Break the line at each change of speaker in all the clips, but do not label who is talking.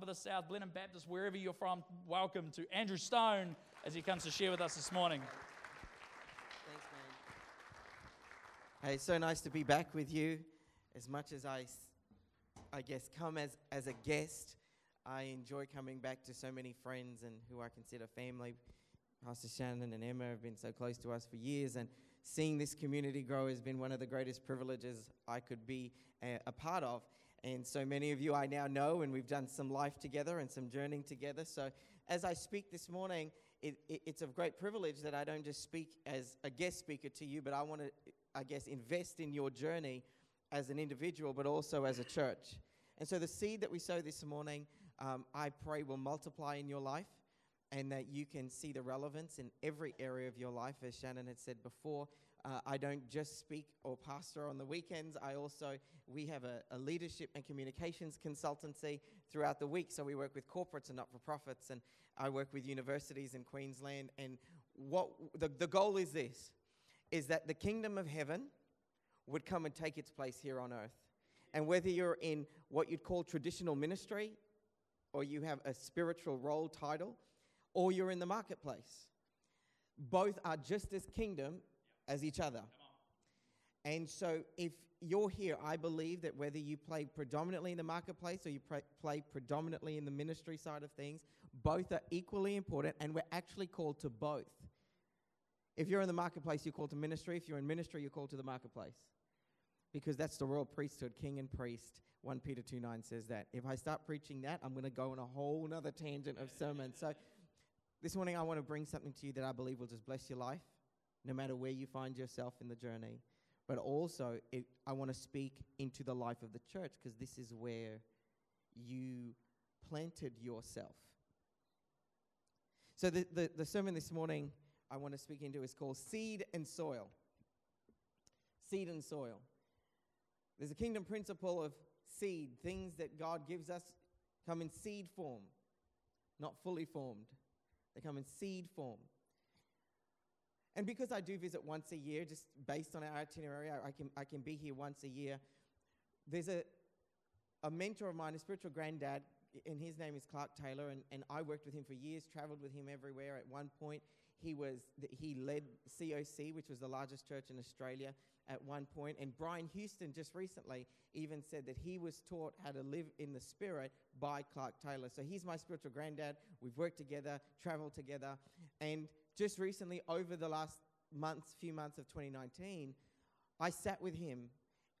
Harbour the South, Blenheim Baptist, wherever you're from, welcome to Andrew Stone as he comes to share with us this morning.
Thanks, man. Hey, so nice to be back with you. As much as I, I guess, come as, as a guest, I enjoy coming back to so many friends and who I consider family. Pastor Shannon and Emma have been so close to us for years, and seeing this community grow has been one of the greatest privileges I could be a, a part of. And so many of you I now know, and we've done some life together and some journeying together. So as I speak this morning, it, it, it's of great privilege that I don't just speak as a guest speaker to you, but I want to, I guess, invest in your journey as an individual, but also as a church. And so the seed that we sow this morning, um, I pray will multiply in your life and that you can see the relevance in every area of your life. As Shannon had said before, uh, I don't just speak or pastor on the weekends. I also, we have a, a leadership and communications consultancy throughout the week. So we work with corporates and not for profits, and I work with universities in Queensland. And what the, the goal is this is that the kingdom of heaven would come and take its place here on earth. And whether you're in what you'd call traditional ministry, or you have a spiritual role title, or you're in the marketplace, both are just as kingdom as each other. And so, if you're here, I believe that whether you play predominantly in the marketplace or you play predominantly in the ministry side of things, both are equally important, and we're actually called to both. If you're in the marketplace, you're called to ministry. If you're in ministry, you're called to the marketplace. Because that's the royal priesthood, king and priest. 1 Peter 2 9 says that. If I start preaching that, I'm going to go on a whole other tangent of sermon. So, this morning, I want to bring something to you that I believe will just bless your life, no matter where you find yourself in the journey. But also, it, I want to speak into the life of the church because this is where you planted yourself. So, the, the, the sermon this morning I want to speak into is called Seed and Soil. Seed and soil. There's a kingdom principle of seed. Things that God gives us come in seed form, not fully formed. They come in seed form. And because I do visit once a year, just based on our itinerary, I, I can, I can be here once a year. There's a, a mentor of mine, a spiritual granddad, and his name is Clark Taylor, and, and I worked with him for years, traveled with him everywhere. At one point, he was he led COC, which was the largest church in Australia at one point. And Brian Houston just recently even said that he was taught how to live in the spirit by Clark Taylor. So he's my spiritual granddad. We've worked together, traveled together, and just recently, over the last months, few months of 2019, I sat with him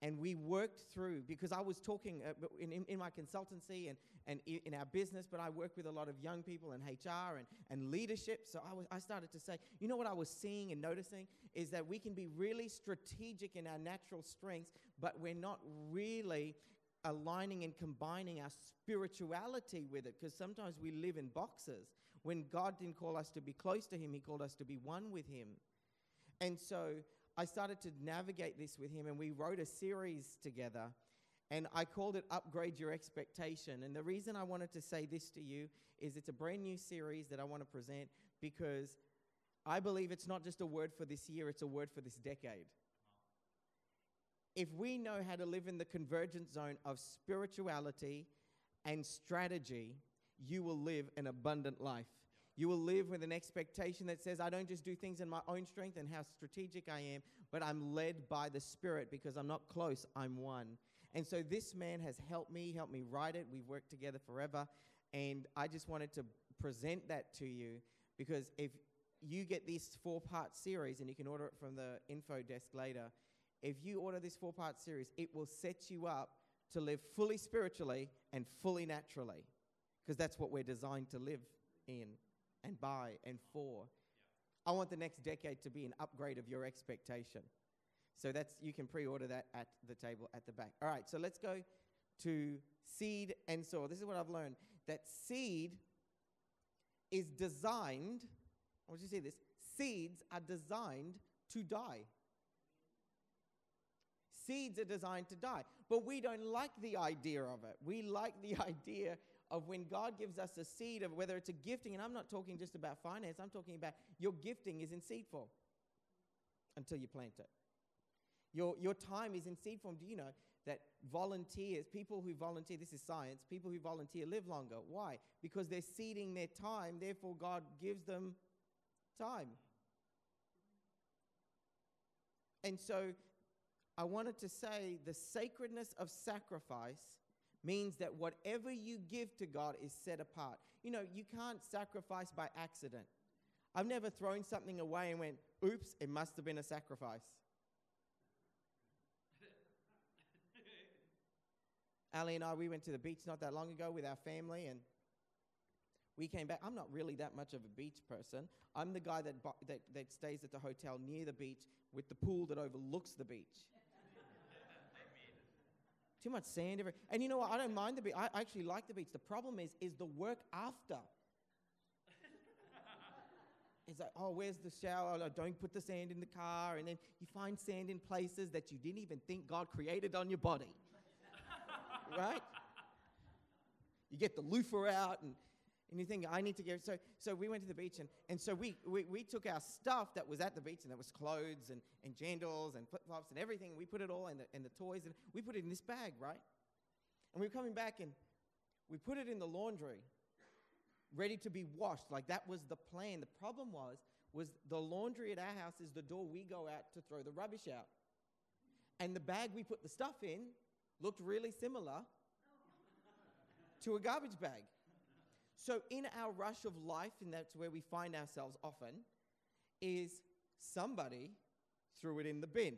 and we worked through because I was talking uh, in, in, in my consultancy and, and in our business, but I work with a lot of young people in HR and, and leadership. So I, was, I started to say, you know what I was seeing and noticing is that we can be really strategic in our natural strengths, but we're not really aligning and combining our spirituality with it because sometimes we live in boxes. When God didn't call us to be close to Him, He called us to be one with Him. And so I started to navigate this with him, and we wrote a series together. And I called it Upgrade Your Expectation. And the reason I wanted to say this to you is it's a brand new series that I want to present because I believe it's not just a word for this year, it's a word for this decade. If we know how to live in the convergent zone of spirituality and strategy, you will live an abundant life. You will live with an expectation that says, I don't just do things in my own strength and how strategic I am, but I'm led by the Spirit because I'm not close, I'm one. And so this man has helped me, helped me write it. We've worked together forever. And I just wanted to present that to you because if you get this four part series, and you can order it from the info desk later, if you order this four part series, it will set you up to live fully spiritually and fully naturally because that's what we're designed to live in and by and for. I want the next decade to be an upgrade of your expectation. So that's you can pre-order that at the table at the back. All right, so let's go to seed and soil. This is what I've learned that seed is designed, I want you to see this, seeds are designed to die. Seeds are designed to die. But we don't like the idea of it. We like the idea of when God gives us a seed of whether it's a gifting, and I'm not talking just about finance, I'm talking about your gifting is in seed form until you plant it. Your, your time is in seed form. Do you know that volunteers, people who volunteer, this is science, people who volunteer live longer. Why? Because they're seeding their time, therefore, God gives them time. And so I wanted to say the sacredness of sacrifice means that whatever you give to God is set apart. You know, you can't sacrifice by accident. I've never thrown something away and went, oops, it must have been a sacrifice. Ali and I, we went to the beach not that long ago with our family and we came back. I'm not really that much of a beach person. I'm the guy that, that, that stays at the hotel near the beach with the pool that overlooks the beach. Too much sand everywhere. And you know what? I don't mind the beach. I actually like the beach. The problem is, is the work after. It's like, oh, where's the shower? Oh, don't put the sand in the car. And then you find sand in places that you didn't even think God created on your body. right? You get the loofah out and, and you think, I need to get. So, so we went to the beach and, and so we, we, we took our stuff that was at the beach and that was clothes and, and jandals and flip flops and everything. We put it all in the, in the toys and we put it in this bag, right? And we were coming back and we put it in the laundry ready to be washed. Like that was the plan. The problem was, was the laundry at our house is the door we go out to throw the rubbish out. And the bag we put the stuff in looked really similar to a garbage bag. So in our rush of life, and that's where we find ourselves often, is somebody threw it in the bin.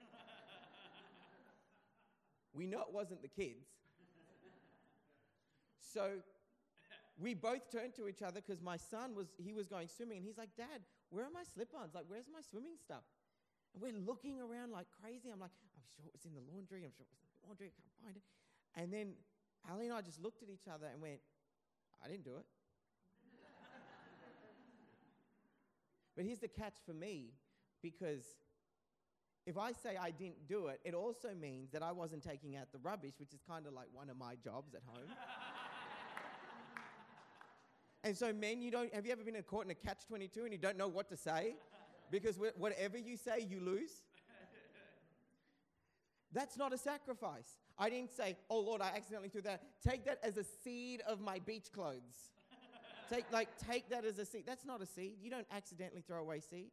we know it wasn't the kids. So we both turned to each other because my son was he was going swimming and he's like dad where are my slip-ons? Like where's my swimming stuff? And we're looking around like crazy. I'm like i'm sure it was in the laundry. I'm sure it was in the laundry. I can't find it. And then ali and i just looked at each other and went i didn't do it but here's the catch for me because if I say I didn't do it, it also means that I wasn't taking out the rubbish, which is kind of like one of my jobs at home. And so, men, you don't. Have you ever been in court in a catch 22 and you don't know what to say? Because whatever you say, you lose? That's not a sacrifice. I didn't say, oh Lord, I accidentally threw that. Take that as a seed of my beach clothes. take, like, take that as a seed. That's not a seed. You don't accidentally throw away seed.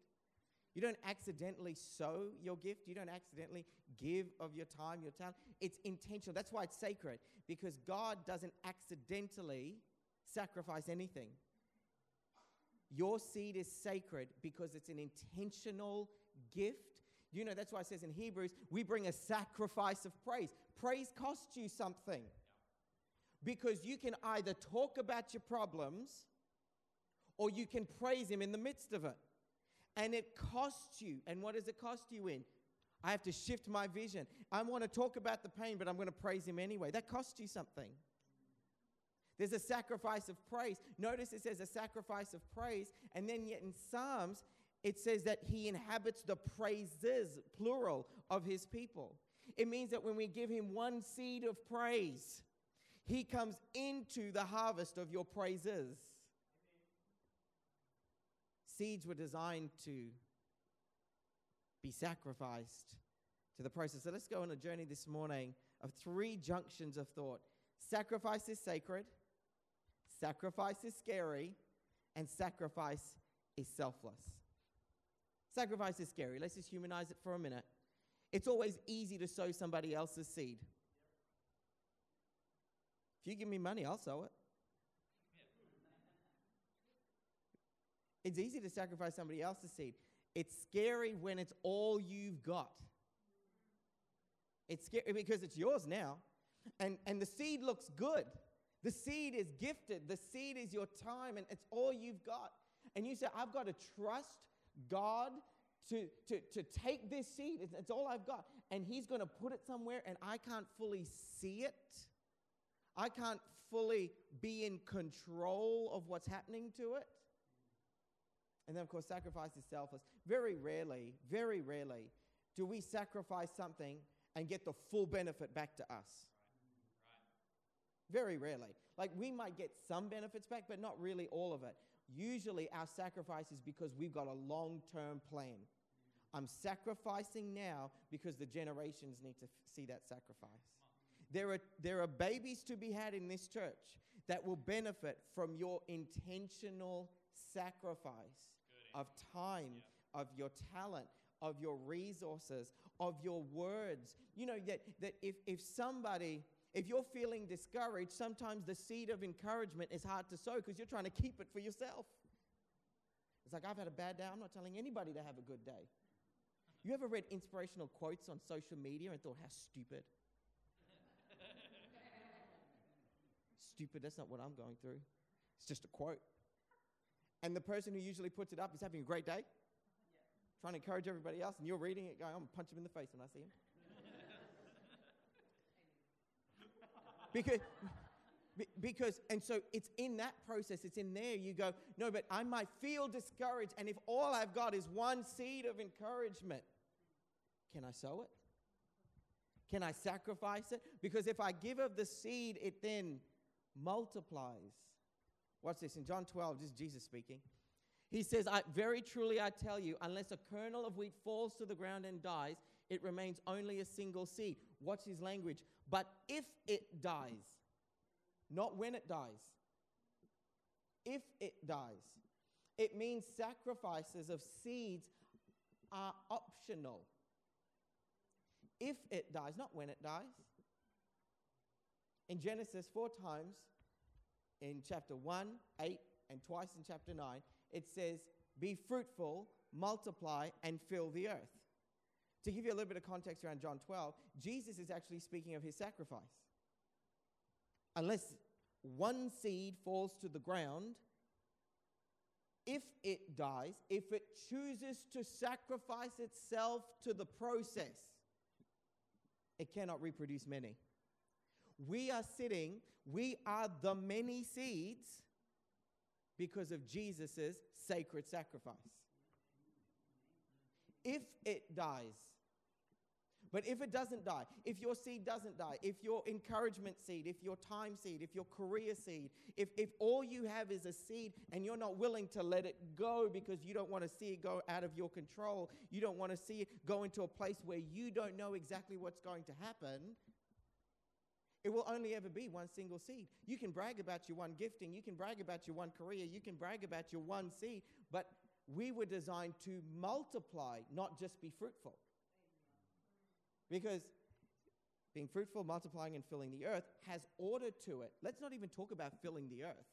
You don't accidentally sow your gift. You don't accidentally give of your time, your talent. It's intentional. That's why it's sacred, because God doesn't accidentally sacrifice anything. Your seed is sacred because it's an intentional gift. You know, that's why it says in Hebrews, we bring a sacrifice of praise. Praise costs you something because you can either talk about your problems or you can praise Him in the midst of it. And it costs you. And what does it cost you in? I have to shift my vision. I want to talk about the pain, but I'm going to praise Him anyway. That costs you something. There's a sacrifice of praise. Notice it says a sacrifice of praise. And then, yet in Psalms, it says that he inhabits the praises, plural, of his people. It means that when we give him one seed of praise, he comes into the harvest of your praises. Seeds were designed to be sacrificed to the process. So let's go on a journey this morning of three junctions of thought. Sacrifice is sacred, sacrifice is scary, and sacrifice is selfless. Sacrifice is scary. Let's just humanize it for a minute. It's always easy to sow somebody else's seed. If you give me money, I'll sow it. It's easy to sacrifice somebody else's seed. It's scary when it's all you've got. It's scary because it's yours now. And, and the seed looks good. The seed is gifted. The seed is your time, and it's all you've got. And you say, I've got to trust God to, to, to take this seed. It's, it's all I've got. And He's going to put it somewhere, and I can't fully see it. I can't fully be in control of what's happening to it. And then, of course, sacrifice is selfless. Very rarely, very rarely do we sacrifice something and get the full benefit back to us. Very rarely. Like we might get some benefits back, but not really all of it. Usually, our sacrifice is because we've got a long term plan. I'm sacrificing now because the generations need to f- see that sacrifice. There are, there are babies to be had in this church that will benefit from your intentional sacrifice of time, of your talent, of your resources, of your words. You know, that, that if, if somebody, if you're feeling discouraged, sometimes the seed of encouragement is hard to sow because you're trying to keep it for yourself. It's like, I've had a bad day. I'm not telling anybody to have a good day. You ever read inspirational quotes on social media and thought, how stupid? stupid, that's not what I'm going through. It's just a quote. And the person who usually puts it up is having a great day, trying to encourage everybody else, and you're reading it going, I'm going to punch him in the face when I see him. Because, because, and so it's in that process, it's in there you go, no, but I might feel discouraged, and if all I've got is one seed of encouragement, can I sow it? Can I sacrifice it? Because if I give of the seed, it then multiplies. Watch this in John 12, this is Jesus speaking. He says, I, Very truly I tell you, unless a kernel of wheat falls to the ground and dies, it remains only a single seed. Watch his language. But if it dies, not when it dies, if it dies, it means sacrifices of seeds are optional. If it dies, not when it dies. In Genesis, four times in chapter 1, 8, and twice in chapter 9, it says, Be fruitful, multiply, and fill the earth. To give you a little bit of context around John 12, Jesus is actually speaking of his sacrifice. Unless one seed falls to the ground, if it dies, if it chooses to sacrifice itself to the process, it cannot reproduce many. We are sitting, we are the many seeds because of Jesus' sacred sacrifice. If it dies, but if it doesn't die, if your seed doesn't die, if your encouragement seed, if your time seed, if your career seed, if, if all you have is a seed and you're not willing to let it go because you don't want to see it go out of your control, you don't want to see it go into a place where you don't know exactly what's going to happen, it will only ever be one single seed. You can brag about your one gifting, you can brag about your one career, you can brag about your one seed, but we were designed to multiply, not just be fruitful. Because being fruitful, multiplying, and filling the earth has order to it. Let's not even talk about filling the earth.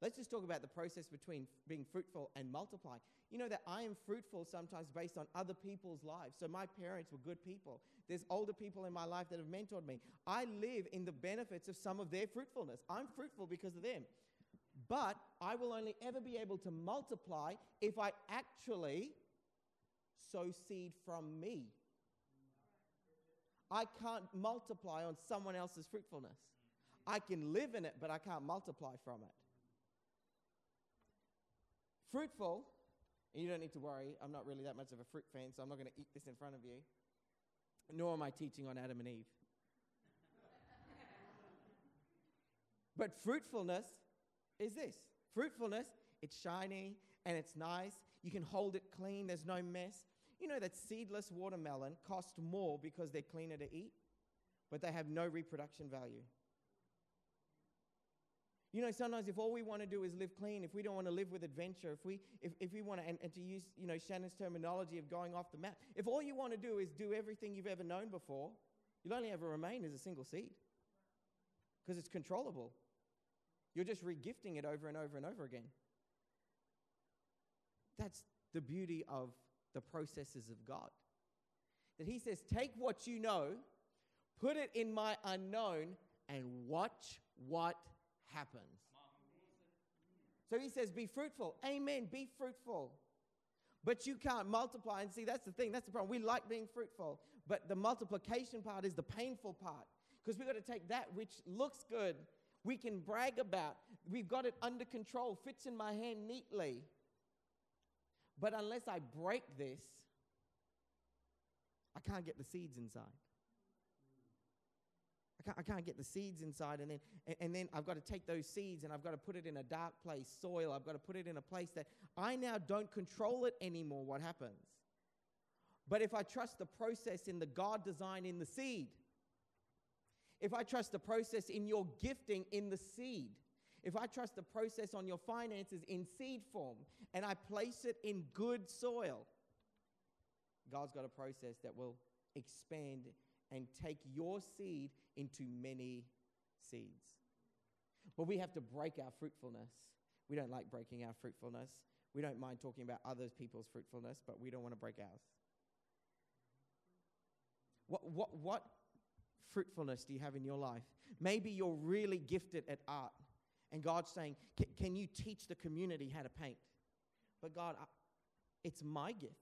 Let's just talk about the process between being fruitful and multiplying. You know that I am fruitful sometimes based on other people's lives. So my parents were good people. There's older people in my life that have mentored me. I live in the benefits of some of their fruitfulness. I'm fruitful because of them. But I will only ever be able to multiply if I actually sow seed from me. I can't multiply on someone else's fruitfulness. I can live in it, but I can't multiply from it. Fruitful, and you don't need to worry, I'm not really that much of a fruit fan, so I'm not going to eat this in front of you. Nor am I teaching on Adam and Eve. but fruitfulness is this fruitfulness, it's shiny and it's nice. You can hold it clean, there's no mess. You know that seedless watermelon cost more because they're cleaner to eat, but they have no reproduction value. You know, sometimes if all we want to do is live clean, if we don't want to live with adventure, if we, if, if we want to, and, and to use, you know, Shannon's terminology of going off the map, if all you want to do is do everything you've ever known before, you'll only ever remain as a single seed because it's controllable. You're just regifting it over and over and over again. That's the beauty of the processes of God. That He says, take what you know, put it in my unknown, and watch what happens. So He says, be fruitful. Amen. Be fruitful. But you can't multiply. And see, that's the thing. That's the problem. We like being fruitful, but the multiplication part is the painful part because we've got to take that which looks good, we can brag about, we've got it under control, fits in my hand neatly. But unless I break this, I can't get the seeds inside. I can't, I can't get the seeds inside, and then, and, and then I've got to take those seeds and I've got to put it in a dark place, soil. I've got to put it in a place that I now don't control it anymore. What happens? but if I trust the process in the God design in the seed, if I trust the process in your gifting in the seed, if I trust the process on your finances in seed form and I place it in good soil, God's got a process that will expand and take your seed into many seeds. But we have to break our fruitfulness. We don't like breaking our fruitfulness. We don't mind talking about other people's fruitfulness, but we don't want to break ours. What, what, what fruitfulness do you have in your life? Maybe you're really gifted at art, and God's saying, Can you teach the community how to paint? But God, I, it's my gift.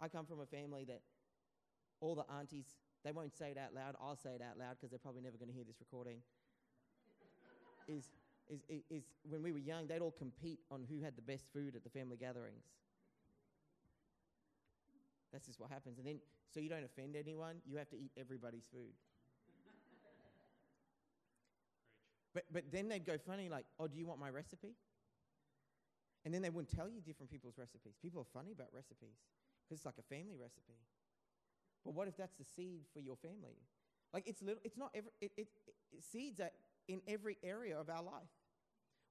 I come from a family that all the aunties, they won't say it out loud. I'll say it out loud because they're probably never going to hear this recording. is, is, is, is when we were young, they'd all compete on who had the best food at the family gatherings. That's just what happens. And then, so you don't offend anyone, you have to eat everybody's food. But, but then they'd go funny, like, oh, do you want my recipe? And then they wouldn't tell you different people's recipes. People are funny about recipes because it's like a family recipe. But what if that's the seed for your family? Like, it's, little, it's not every, it, it, it seeds are in every area of our life.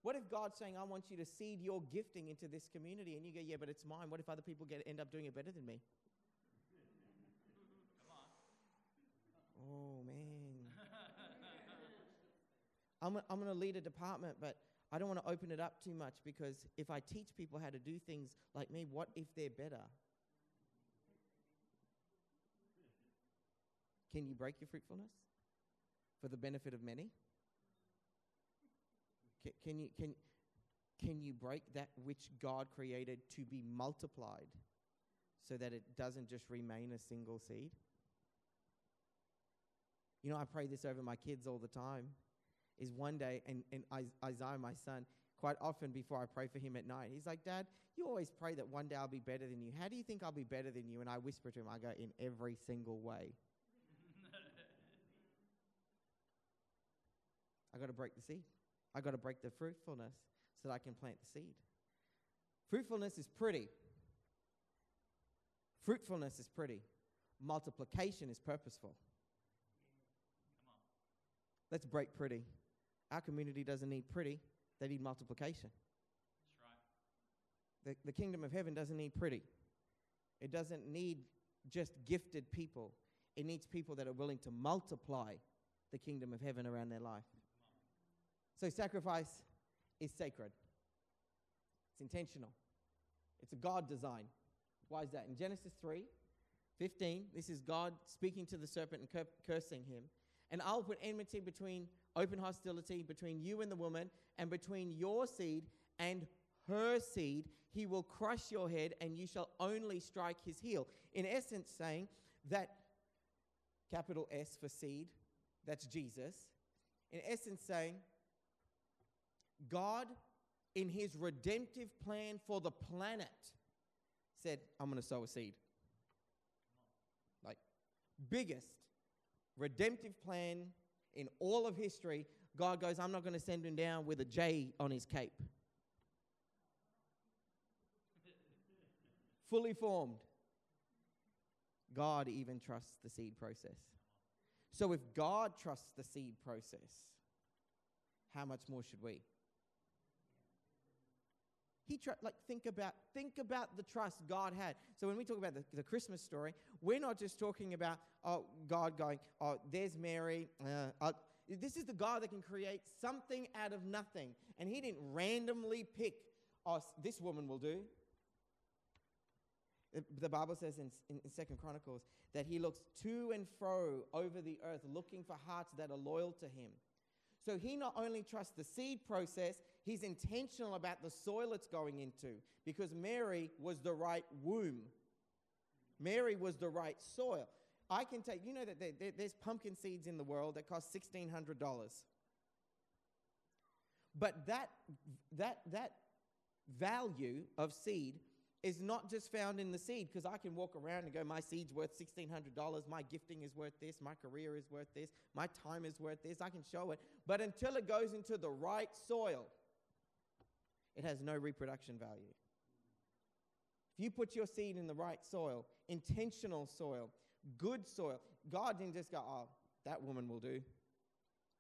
What if God's saying, I want you to seed your gifting into this community? And you go, yeah, but it's mine. What if other people get, end up doing it better than me? Oh, man. I'm, I'm going to lead a department, but I don't want to open it up too much because if I teach people how to do things like me, what if they're better? Can you break your fruitfulness for the benefit of many? Can, can, you, can, can you break that which God created to be multiplied so that it doesn't just remain a single seed? You know, I pray this over my kids all the time. Is one day, and, and Isaiah, my son, quite often before I pray for him at night, he's like, Dad, you always pray that one day I'll be better than you. How do you think I'll be better than you? And I whisper to him, I go, In every single way. I got to break the seed. I got to break the fruitfulness so that I can plant the seed. Fruitfulness is pretty. Fruitfulness is pretty. Multiplication is purposeful. Let's break pretty. Our community doesn't need pretty, they need multiplication.
That's right.
The, the kingdom of heaven doesn't need pretty, it doesn't need just gifted people. It needs people that are willing to multiply the kingdom of heaven around their life. So, sacrifice is sacred, it's intentional, it's a God design. Why is that? In Genesis 3 15, this is God speaking to the serpent and cur- cursing him. And I'll put enmity between open hostility between you and the woman, and between your seed and her seed. He will crush your head, and you shall only strike his heel. In essence, saying that capital S for seed, that's Jesus. In essence, saying God, in his redemptive plan for the planet, said, I'm going to sow a seed. Like, biggest redemptive plan in all of history. God goes, I'm not going to send him down with a J on his cape. Fully formed. God even trusts the seed process. So if God trusts the seed process, how much more should we? He tr- like think about think about the trust God had. So when we talk about the, the Christmas story, we're not just talking about oh God going oh there's Mary. Uh, uh, this is the God that can create something out of nothing, and He didn't randomly pick. Oh, this woman will do. The Bible says in, in, in Second Chronicles that He looks to and fro over the earth, looking for hearts that are loyal to Him. So he not only trusts the seed process, he's intentional about the soil it's going into because Mary was the right womb. Mary was the right soil. I can take, you know that there, there, there's pumpkin seeds in the world that cost $1,600. But that, that, that value of seed is not just found in the seed because I can walk around and go, my seed's worth $1,600, my gifting is worth this, my career is worth this, my time is worth this. I can show it. But until it goes into the right soil, it has no reproduction value. If you put your seed in the right soil, intentional soil, good soil, God didn't just go, oh, that woman will do.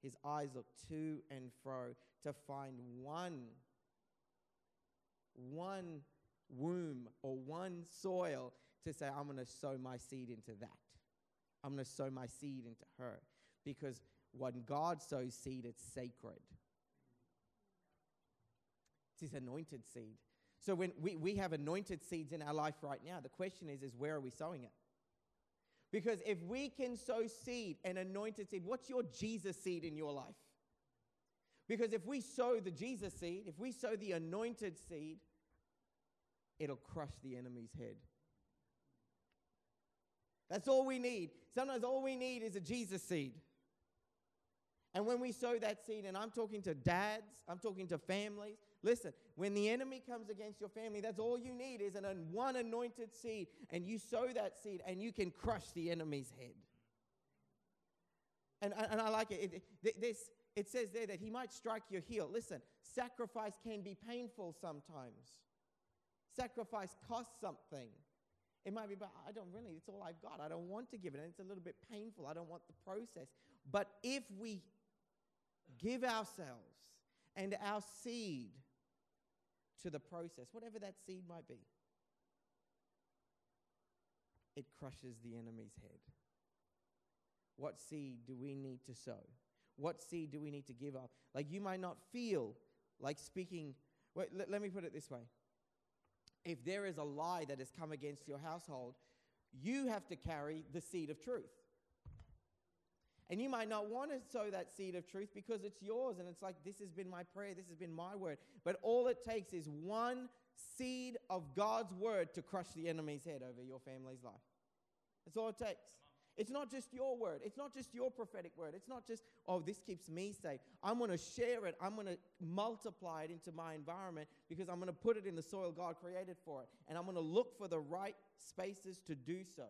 His eyes look to and fro to find one, one womb or one soil to say, I'm going to sow my seed into that. I'm going to sow my seed into her. Because when God sows seed, it's sacred. It's his anointed seed. So when we, we have anointed seeds in our life right now, the question is, is where are we sowing it? Because if we can sow seed, and anointed seed, what's your Jesus seed in your life? Because if we sow the Jesus seed, if we sow the anointed seed, it'll crush the enemy's head. That's all we need. Sometimes all we need is a Jesus seed. And when we sow that seed, and I'm talking to dads, I'm talking to families, listen, when the enemy comes against your family, that's all you need is an, one anointed seed, and you sow that seed, and you can crush the enemy's head. And, and I like it. it this, it says there that he might strike your heel. Listen, sacrifice can be painful sometimes. Sacrifice costs something. It might be, but I don't really, it's all I've got. I don't want to give it. And it's a little bit painful. I don't want the process. But if we give ourselves and our seed to the process, whatever that seed might be, it crushes the enemy's head. What seed do we need to sow? What seed do we need to give up? Like you might not feel like speaking. Wait, let, let me put it this way. If there is a lie that has come against your household, you have to carry the seed of truth. And you might not want to sow that seed of truth because it's yours. And it's like, this has been my prayer, this has been my word. But all it takes is one seed of God's word to crush the enemy's head over your family's life. That's all it takes. It's not just your word. It's not just your prophetic word. It's not just, oh, this keeps me safe. I'm going to share it. I'm going to multiply it into my environment because I'm going to put it in the soil God created for it. And I'm going to look for the right spaces to do so.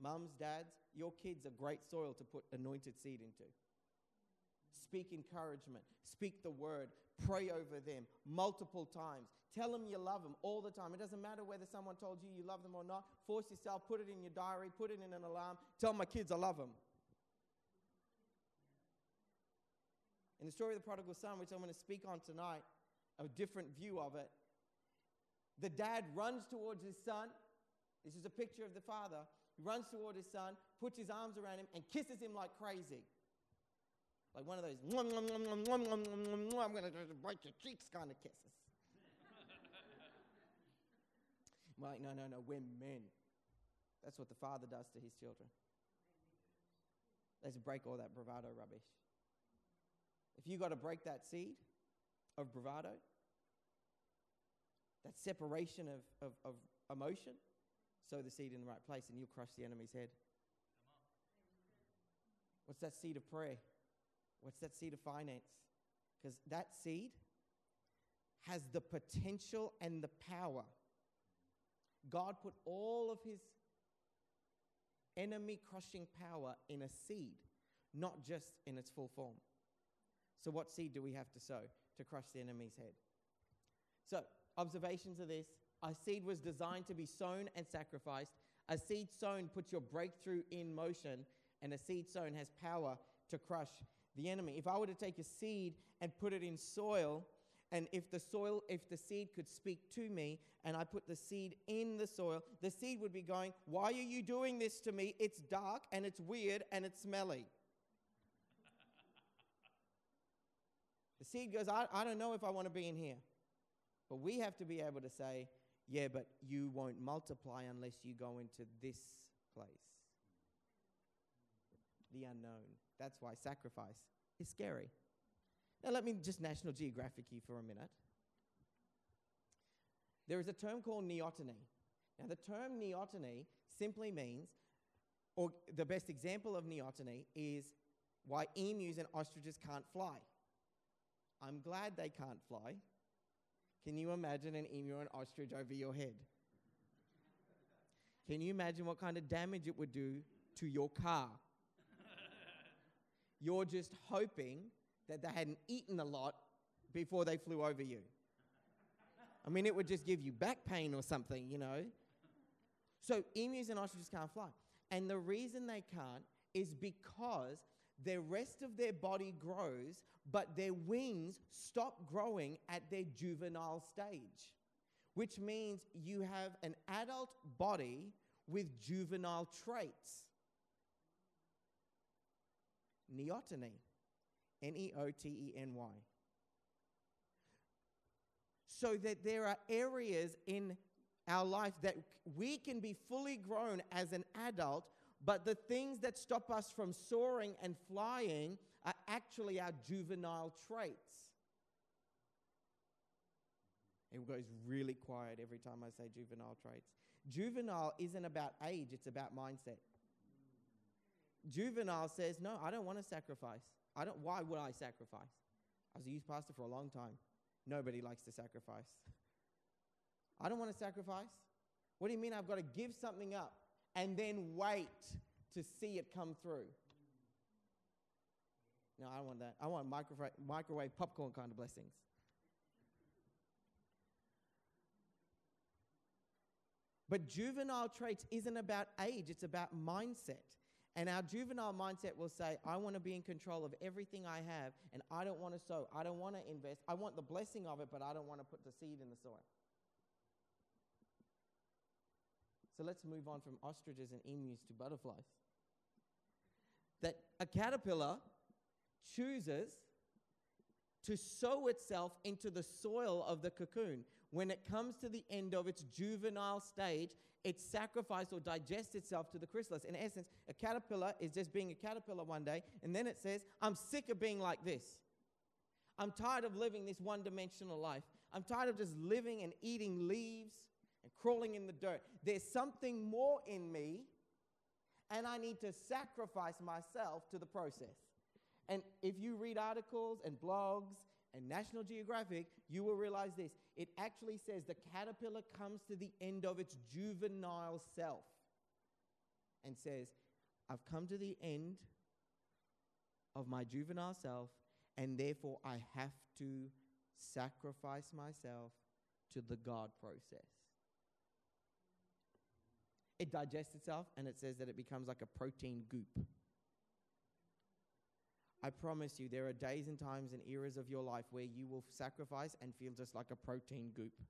Mums, dads, your kids are great soil to put anointed seed into. Speak encouragement, speak the word, pray over them multiple times. Tell them you love them all the time. It doesn't matter whether someone told you you love them or not. Force yourself, put it in your diary, put it in an alarm. Tell my kids I love them. In the story of the prodigal son, which I'm going to speak on tonight, a different view of it, the dad runs towards his son. This is a picture of the father he runs toward his son, puts his arms around him, and kisses him like crazy. Like one of those, I'm going to break your cheeks kind of kisses. like, no, no, no, we're men. That's what the father does to his children. Let's break all that bravado rubbish. If you've got to break that seed of bravado, that separation of, of, of emotion, sow the seed in the right place and you'll crush the enemy's head. What's that seed of prayer? What's that seed of finance? Because that seed has the potential and the power. God put all of his enemy crushing power in a seed, not just in its full form. So, what seed do we have to sow to crush the enemy's head? So, observations of this a seed was designed to be sown and sacrificed. A seed sown puts your breakthrough in motion, and a seed sown has power to crush the enemy. If I were to take a seed and put it in soil, and if the soil, if the seed could speak to me, and I put the seed in the soil, the seed would be going, Why are you doing this to me? It's dark and it's weird and it's smelly. the seed goes, I, I don't know if I want to be in here. But we have to be able to say, yeah, but you won't multiply unless you go into this place. The unknown. That's why sacrifice is scary. Now, let me just National Geographic you for a minute. There is a term called neoteny. Now, the term neoteny simply means, or the best example of neoteny is why emus and ostriches can't fly. I'm glad they can't fly can you imagine an emu or an ostrich over your head? Can you imagine what kind of damage it would do to your car? You're just hoping that they hadn't eaten a lot before they flew over you. I mean, it would just give you back pain or something, you know. So emus and ostriches can't fly. And the reason they can't is because the rest of their body grows, but their wings stop growing at their juvenile stage, which means you have an adult body with juvenile traits. Neoteny, N E O T E N Y. So that there are areas in our life that we can be fully grown as an adult, but the things that stop us from soaring and flying are actually our juvenile traits. It goes really quiet every time I say juvenile traits. Juvenile isn't about age, it's about mindset. Juvenile says, No, I don't want to sacrifice. I don't, why would I sacrifice? I was a youth pastor for a long time. Nobody likes to sacrifice. I don't want to sacrifice. What do you mean I've got to give something up and then wait to see it come through? No, I don't want that. I want microwave, microwave popcorn kind of blessings. But juvenile traits isn't about age, it's about mindset. And our juvenile mindset will say, I want to be in control of everything I have, and I don't want to sow. I don't want to invest. I want the blessing of it, but I don't want to put the seed in the soil. So let's move on from ostriches and emus to butterflies. That a caterpillar chooses to sow itself into the soil of the cocoon. When it comes to the end of its juvenile stage, it sacrifices or digests itself to the chrysalis. In essence, a caterpillar is just being a caterpillar one day, and then it says, I'm sick of being like this. I'm tired of living this one dimensional life. I'm tired of just living and eating leaves and crawling in the dirt. There's something more in me, and I need to sacrifice myself to the process. And if you read articles and blogs and National Geographic, you will realize this. It actually says the caterpillar comes to the end of its juvenile self and says, I've come to the end of my juvenile self, and therefore I have to sacrifice myself to the God process. It digests itself, and it says that it becomes like a protein goop. I promise you, there are days and times and eras of your life where you will sacrifice and feel just like a protein goop.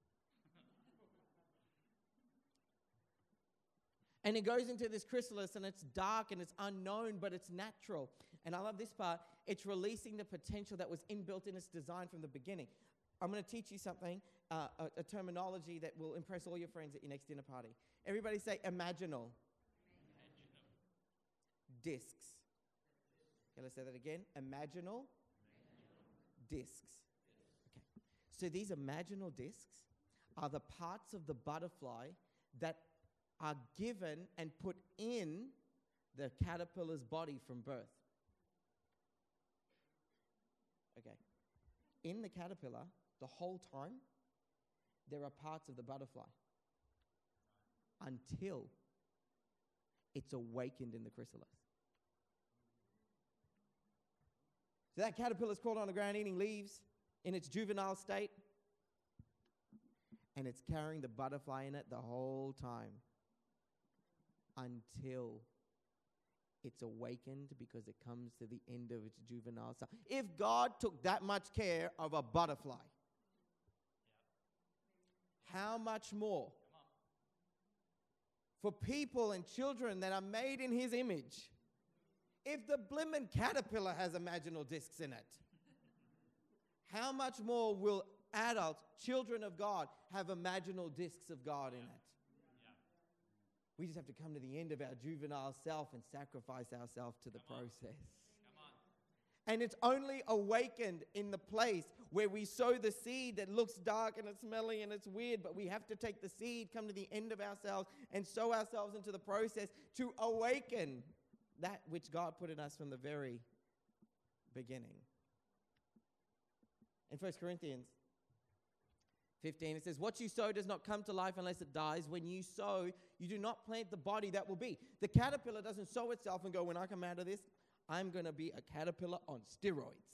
and it goes into this chrysalis and it's dark and it's unknown, but it's natural. And I love this part it's releasing the potential that was inbuilt in its design from the beginning. I'm going to teach you something, uh, a, a, terminology that will impress all your friends at your next dinner party. Everybody say imaginal. imaginal. Discs. Okay, let's say that again. Imaginal, imaginal. discs. Okay. So these imaginal discs are the parts of the butterfly that are given and put in the caterpillar's body from birth. Okay. In the caterpillar, the whole time, there are parts of the butterfly until it's awakened in the chrysalis. So that caterpillar's crawled on the ground eating leaves in its juvenile state, and it's carrying the butterfly in it the whole time until it's awakened because it comes to the end of its juvenile state. If God took that much care of a butterfly, how much more for people and children that are made in His image? If the blimmin' caterpillar has imaginal discs in it, how much more will adults, children of God, have imaginal discs of God in it? We just have to come to the end of our juvenile self and sacrifice ourselves to the come process. And it's only awakened in the place where we sow the seed that looks dark and it's smelly and it's weird, but we have to take the seed, come to the end of ourselves, and sow ourselves into the process to awaken that which God put in us from the very beginning. In 1 Corinthians 15, it says, What you sow does not come to life unless it dies. When you sow, you do not plant the body that will be. The caterpillar doesn't sow itself and go, When I come out of this, I'm going to be a caterpillar on steroids.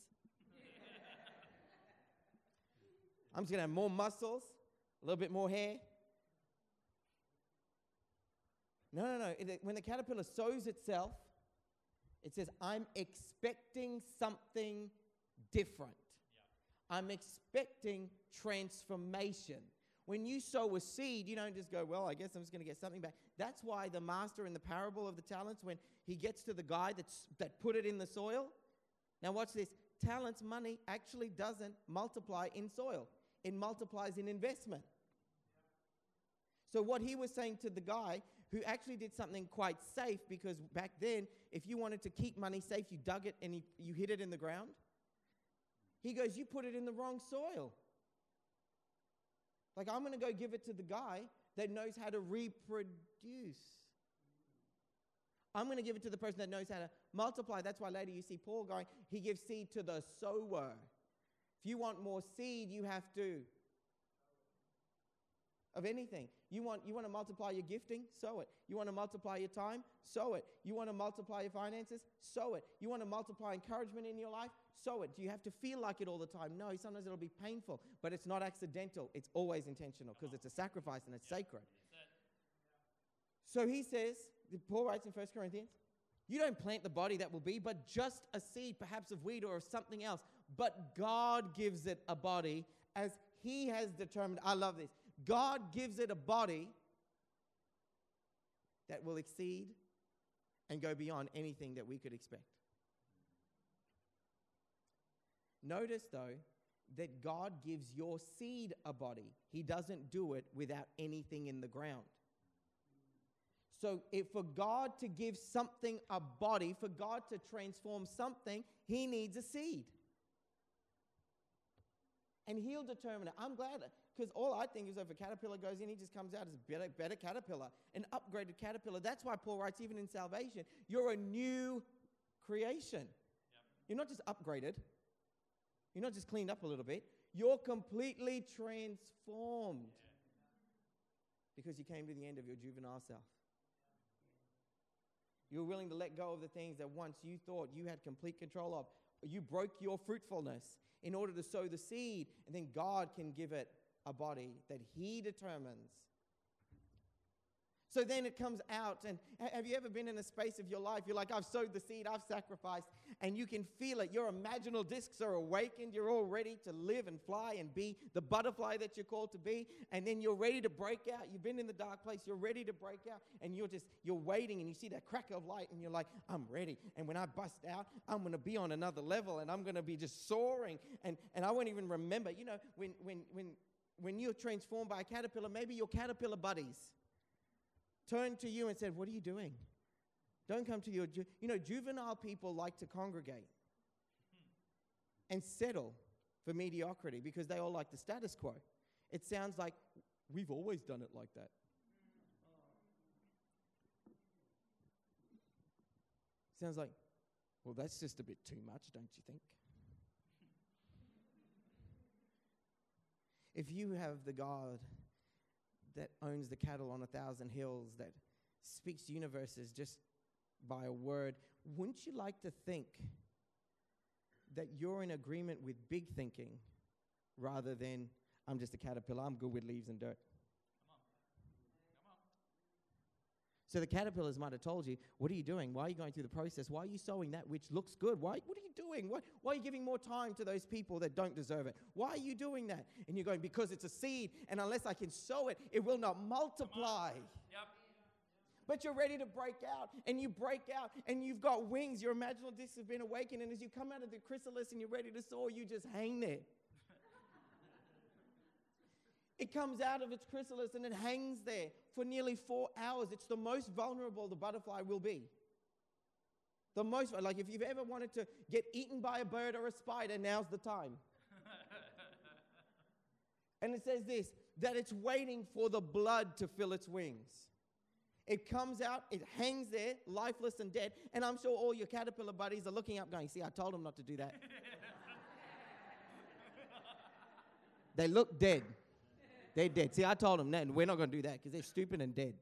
I'm just going to have more muscles, A little bit more hair? No, no, no. When the caterpillar sows itself, it says, I'm expecting something different. I'm expecting transformation. When you sow a seed, you don't just go, Well, I guess I'm just going to get something back. That's why the master in the parable of the talents, when he gets to the guy that's, that put it in the soil, now watch this talents, money actually doesn't multiply in soil, it multiplies in investment. So, what he was saying to the guy who actually did something quite safe, because back then, if you wanted to keep money safe, you dug it and you hid it in the ground. He goes, You put it in the wrong soil. Like, I'm going to go give it to the guy that knows how to reproduce. I'm going to give it to the person that knows how to multiply. That's why later you see Paul going, he gives seed to the sower. If you want more seed, you have to. Of anything. You want, you want to multiply your gifting? Sow it. You want to multiply your time? Sow it. You want to multiply your finances? Sow it. You want to multiply encouragement in your life? Sow it. Do you have to feel like it all the time? No, sometimes it'll be painful, but it's not accidental. It's always intentional because it's a sacrifice and it's sacred. So he says, Paul writes in 1 Corinthians, you don't plant the body that will be, but just a seed, perhaps of wheat or of something else. But God gives it a body as he has determined. I love this. God gives it a body that will exceed and go beyond anything that we could expect. Notice, though, that God gives your seed a body. He doesn't do it without anything in the ground. So, if for God to give something a body, for God to transform something, He needs a seed. And He'll determine it. I'm glad because all I think is if a caterpillar goes in, he just comes out as a better, better caterpillar, an upgraded caterpillar. That's why Paul writes, even in salvation, you're a new creation. You're not just upgraded, you're not just cleaned up a little bit, you're completely transformed because you came to the end of your juvenile self. You were willing to let go of the things that once you thought you had complete control of. You broke your fruitfulness in order to sow the seed, and then God can give it a body that He determines. So then it comes out, and have you ever been in a space of your life? You're like, I've sowed the seed, I've sacrificed, and you can feel it. Your imaginal discs are awakened. You're all ready to live and fly and be the butterfly that you're called to be. And then you're ready to break out. You've been in the dark place, you're ready to break out, and you're just, you're waiting, and you see that crack of light, and you're like, I'm ready. And when I bust out, I'm going to be on another level, and I'm going to be just soaring, and, and I won't even remember. You know, when, when, when, when you're transformed by a caterpillar, maybe your caterpillar buddies turned to you and said, What are you doing? Don't come to your. Ju-. You know, juvenile people like to congregate and settle for mediocrity because they all like the status quo. It sounds like we've always done it like that. Sounds like, well, that's just a bit too much, don't you think? If you have the God that owns the cattle on a thousand hills, that speaks universes just by a word, wouldn't you like to think that you're in agreement with big thinking rather than I'm just a caterpillar, I'm good with leaves and dirt? So the caterpillars might have told you, What are you doing? Why are you going through the process? Why are you sowing that which looks good? Why, what are you doing? Why, why are you giving more time to those people that don't deserve it? Why are you doing that? And you're going, Because it's a seed, and unless I can sow it, it will not multiply.
Yep.
But you're ready to break out, and you break out, and you've got wings. Your imaginal discs have been awakened, and as you come out of the chrysalis and you're ready to soar, you just hang there. It comes out of its chrysalis and it hangs there for nearly four hours. It's the most vulnerable the butterfly will be. The most, like if you've ever wanted to get eaten by a bird or a spider, now's the time. and it says this that it's waiting for the blood to fill its wings. It comes out, it hangs there, lifeless and dead. And I'm sure all your caterpillar buddies are looking up, going, See, I told them not to do that. they look dead. They're dead. See, I told them, that, we're not going to do that because they're stupid and dead.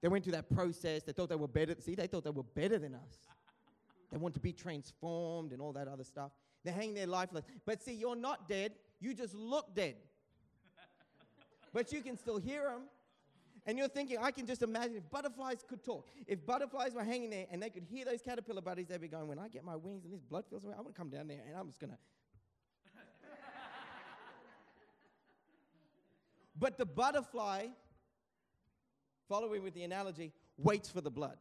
they went through that process. They thought they were better. See, they thought they were better than us. They want to be transformed and all that other stuff. They hang there lifeless. But see, you're not dead. You just look dead. but you can still hear them. And you're thinking, I can just imagine if butterflies could talk. If butterflies were hanging there and they could hear those caterpillar buddies, they'd be going, When I get my wings and this blood fills me, I'm going to come down there and I'm just going to. But the butterfly, following with the analogy, waits for the blood.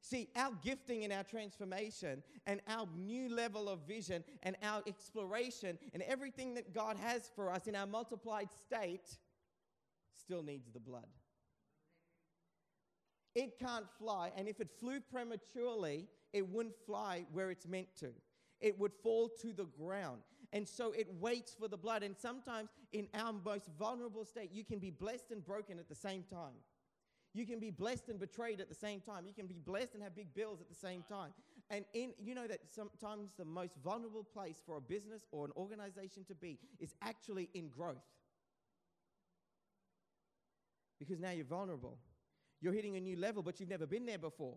See, our gifting and our transformation and our new level of vision and our exploration and everything that God has for us in our multiplied state still needs the blood. It can't fly, and if it flew prematurely, it wouldn't fly where it's meant to. It would fall to the ground. And so it waits for the blood. And sometimes in our most vulnerable state, you can be blessed and broken at the same time. You can be blessed and betrayed at the same time. You can be blessed and have big bills at the same time. And in, you know that sometimes the most vulnerable place for a business or an organization to be is actually in growth. Because now you're vulnerable. You're hitting a new level, but you've never been there before.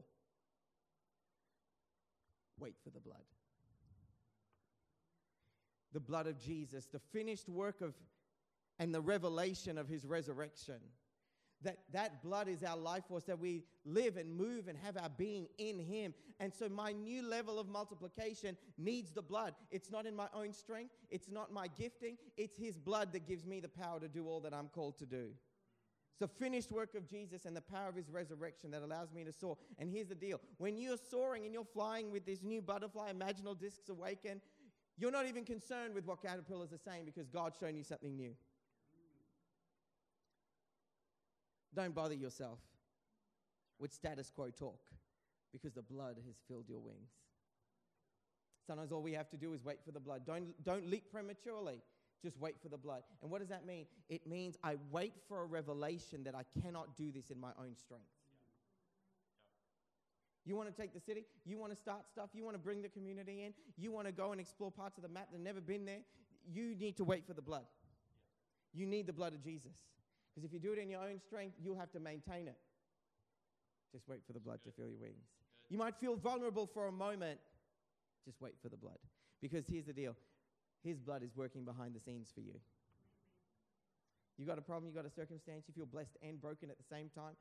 Wait for the blood. The blood of Jesus, the finished work of and the revelation of his resurrection. That that blood is our life force that we live and move and have our being in him. And so my new level of multiplication needs the blood. It's not in my own strength. It's not my gifting. It's his blood that gives me the power to do all that i'm called to do. It's the finished work of jesus and the power of his resurrection that allows me to soar. And here's the deal. When you're soaring and you're flying with this new butterfly imaginal discs awaken you're not even concerned with what caterpillars are saying because god's shown you something new Don't bother yourself with status quo talk because the blood has filled your wings. Sometimes all we have to do is wait for the blood. Don't, don't leap prematurely. Just wait for the blood. And what does that mean? It means I wait for a revelation that I cannot do this in my own strength. You want to take the city? You want to start stuff? You want to bring the community in? You want to go and explore parts of the map that have never been there? You need to wait for the blood. You need the blood of Jesus. Because if you do it in your own strength, you'll have to maintain it. Just wait for the blood to fill your wings. You might feel vulnerable for a moment. Just wait for the blood. Because here's the deal His blood is working behind the scenes for you. You got a problem, you got a circumstance, you feel blessed and broken at the same time.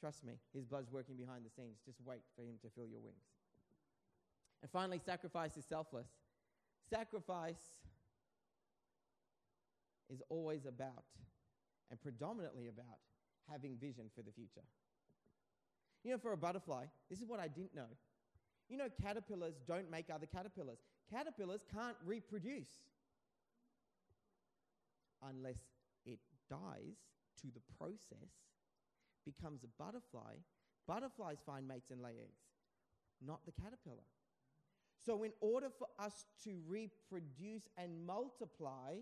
Trust me, His blood's working behind the scenes. Just wait for Him to fill your wings. And finally, sacrifice is selfless. Sacrifice is always about and predominantly about having vision for the future. You know, for a butterfly, this is what I didn't know. You know, caterpillars don't make other caterpillars. Caterpillars can't reproduce unless it dies to the process, becomes a butterfly. Butterflies find mates and lay eggs, not the caterpillar. So, in order for us to reproduce and multiply,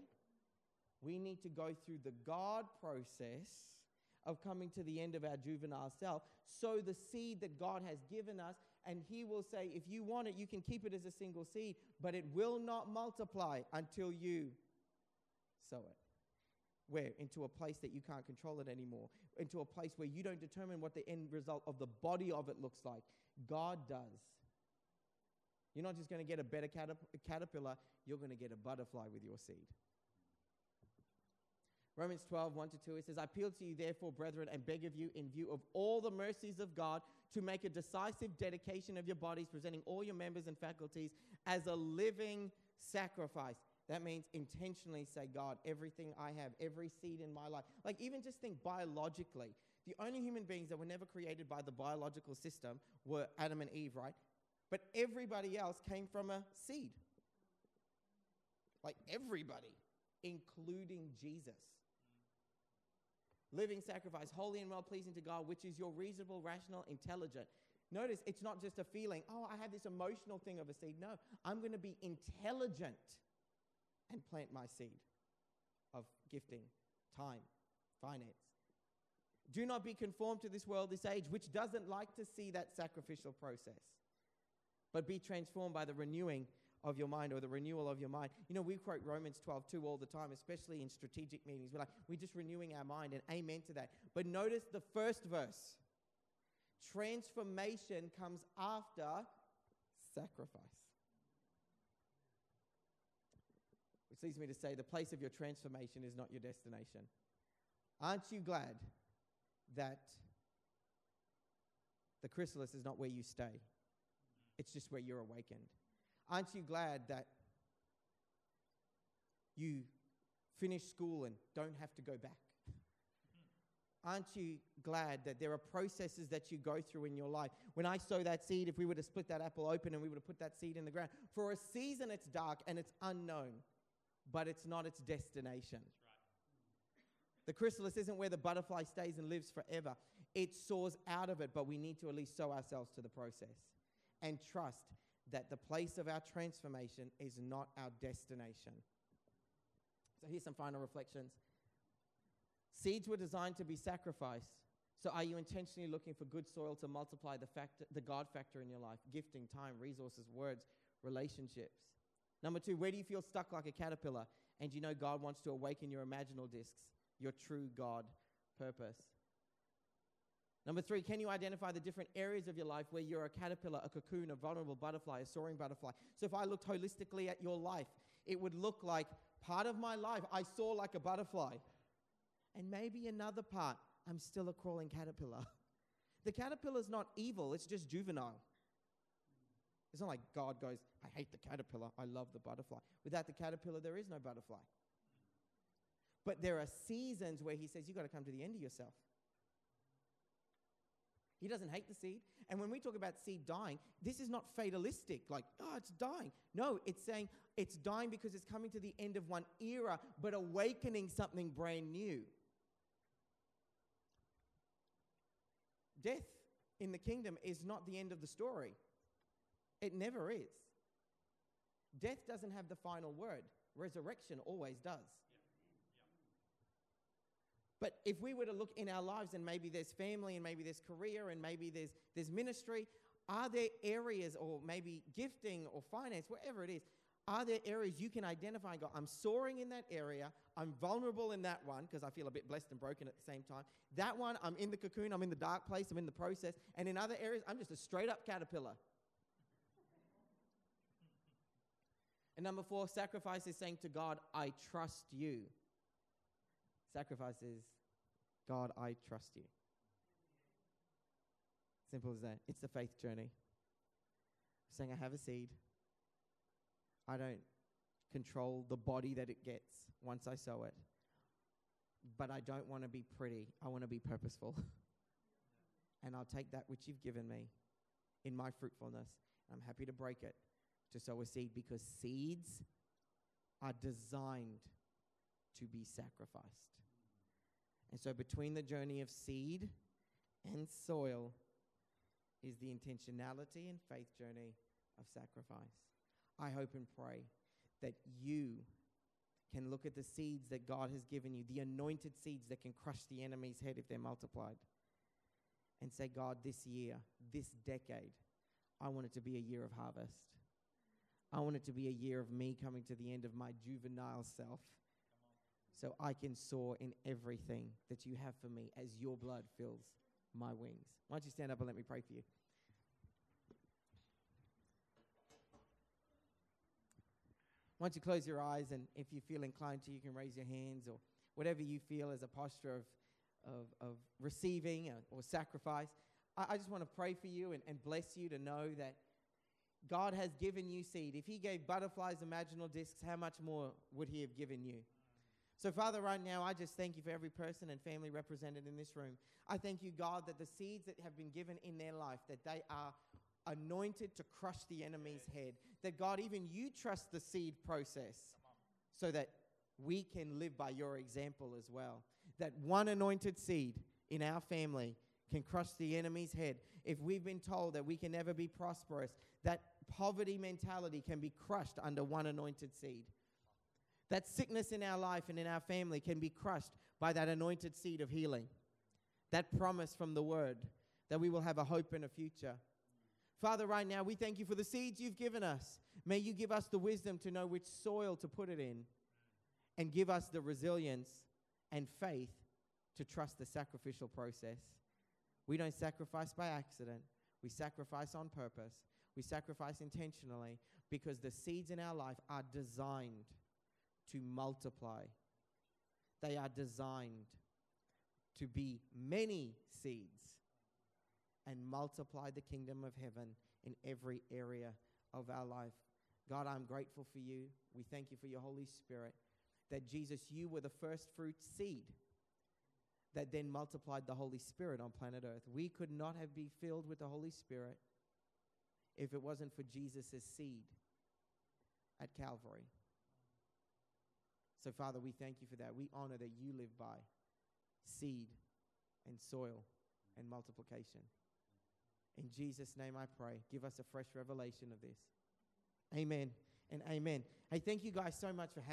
we need to go through the God process of coming to the end of our juvenile self. So the seed that God has given us, and He will say, if you want it, you can keep it as a single seed, but it will not multiply until you sow it. Where? Into a place that you can't control it anymore. Into a place where you don't determine what the end result of the body of it looks like. God does. You're not just going to get a better caterpillar, you're going to get a butterfly with your seed. Romans 12, 1 to 2, it says, I appeal to you, therefore, brethren, and beg of you, in view of all the mercies of God, to make a decisive dedication of your bodies, presenting all your members and faculties as a living sacrifice. That means intentionally say, God, everything I have, every seed in my life. Like, even just think biologically. The only human beings that were never created by the biological system were Adam and Eve, right? But everybody else came from a seed. Like, everybody, including Jesus living sacrifice, holy and well pleasing to God, which is your reasonable, rational, intelligent. Notice it's not just a feeling, oh, I have this emotional thing of a seed. No, I'm going to be intelligent and plant my seed of gifting, time, finance. Do not be conformed to this world, this age, which doesn't like to see that sacrificial process, but be transformed by the renewing of your mind or the renewal of your mind. You know, we quote Romans 12, 2 all the time, especially in strategic meetings. We're like, we're just renewing our mind, and amen to that. But notice the first verse transformation comes after sacrifice. Leads me to say the place of your transformation is not your destination. Aren't you glad that the chrysalis is not where you stay? It's just where you're awakened. Aren't you glad that you finish school and don't have to go back? Aren't you glad that there are processes that you go through in your life? When I sow that seed, if we were to split that apple open and we were to put that seed in the ground, for a season it's dark and it's unknown, but it's not its destination. The chrysalis isn't where the butterfly stays and lives forever. It soars out of it, but we need to at least sow ourselves to the process and trust that the place of our transformation is not our destination. So here's some final reflections. Seeds were designed to be sacrificed. So are you intentionally looking for good soil to multiply the, factor, the God factor in your life? Gifting, time, resources, words, relationships. Number two, where do you feel stuck like a caterpillar? And you know God wants to awaken your imaginal discs, your true God purpose. Number three, can you identify the different areas of your life where you're a caterpillar, a cocoon, a vulnerable butterfly, a soaring butterfly? So if I looked holistically at your life, it would look like part of my life I saw like a butterfly. And maybe another part, I'm still a crawling caterpillar. the caterpillar's not evil, it's just juvenile. It's not like God goes, I hate the caterpillar, I love the butterfly. Without the caterpillar, there is no butterfly. But there are seasons where He says, You've got to come to the end of yourself. He doesn't hate the seed. And when we talk about seed dying, this is not fatalistic, like, oh, it's dying. No, it's saying it's dying because it's coming to the end of one era, but awakening something brand new. Death in the kingdom is not the end of the story, it never is. Death doesn't have the final word, resurrection always does. But if we were to look in our lives and maybe there's family and maybe there's career and maybe there's, there's ministry, are there areas or maybe gifting or finance, whatever it is, are there areas you can identify and go, I'm soaring in that area, I'm vulnerable in that one because I feel a bit blessed and broken at the same time. That one, I'm in the cocoon, I'm in the dark place, I'm in the process. And in other areas, I'm just a straight up caterpillar. And number four, sacrifice is saying to God, I trust you. Sacrifice is God, I trust you. Simple as that. It's the faith journey. Saying, I have a seed. I don't control the body that it gets once I sow it. But I don't want to be pretty. I want to be purposeful. and I'll take that which you've given me in my fruitfulness. I'm happy to break it to sow a seed because seeds are designed to be sacrificed. And so, between the journey of seed and soil is the intentionality and faith journey of sacrifice. I hope and pray that you can look at the seeds that God has given you, the anointed seeds that can crush the enemy's head if they're multiplied, and say, God, this year, this decade, I want it to be a year of harvest. I want it to be a year of me coming to the end of my juvenile self so I can soar in everything that you have for me as your blood fills my wings. Why don't you stand up and let me pray for you? Why don't you close your eyes and if you feel inclined to, you can raise your hands or whatever you feel as a posture of, of, of receiving or, or sacrifice. I, I just want to pray for you and, and bless you to know that God has given you seed. If He gave butterflies imaginal discs, how much more would He have given you? So, Father, right now, I just thank you for every person and family represented in this room. I thank you, God, that the seeds that have been given in their life, that they are anointed to crush the enemy's head. That, God, even you trust the seed process so that we can live by your example as well. That one anointed seed in our family can crush the enemy's head. If we've been told that we can never be prosperous, that poverty mentality can be crushed under one anointed seed. That sickness in our life and in our family can be crushed by that anointed seed of healing. That promise from the word that we will have a hope and a future. Father, right now, we thank you for the seeds you've given us. May you give us the wisdom to know which soil to put it in and give us the resilience and faith to trust the sacrificial process. We don't sacrifice by accident, we sacrifice on purpose. We sacrifice intentionally because the seeds in our life are designed to multiply. They are designed to be many seeds and multiply the kingdom of heaven in every area of our life. God, I'm grateful for you. We thank you for your Holy Spirit. That Jesus, you were the first fruit seed that then multiplied the Holy Spirit on planet Earth. We could not have been filled with the Holy Spirit if it wasn't for Jesus' seed at Calvary. So, Father, we thank you for that. We honor that you live by seed and soil and multiplication. In Jesus' name I pray. Give us a fresh revelation of this. Amen and amen. Hey, thank you guys so much for having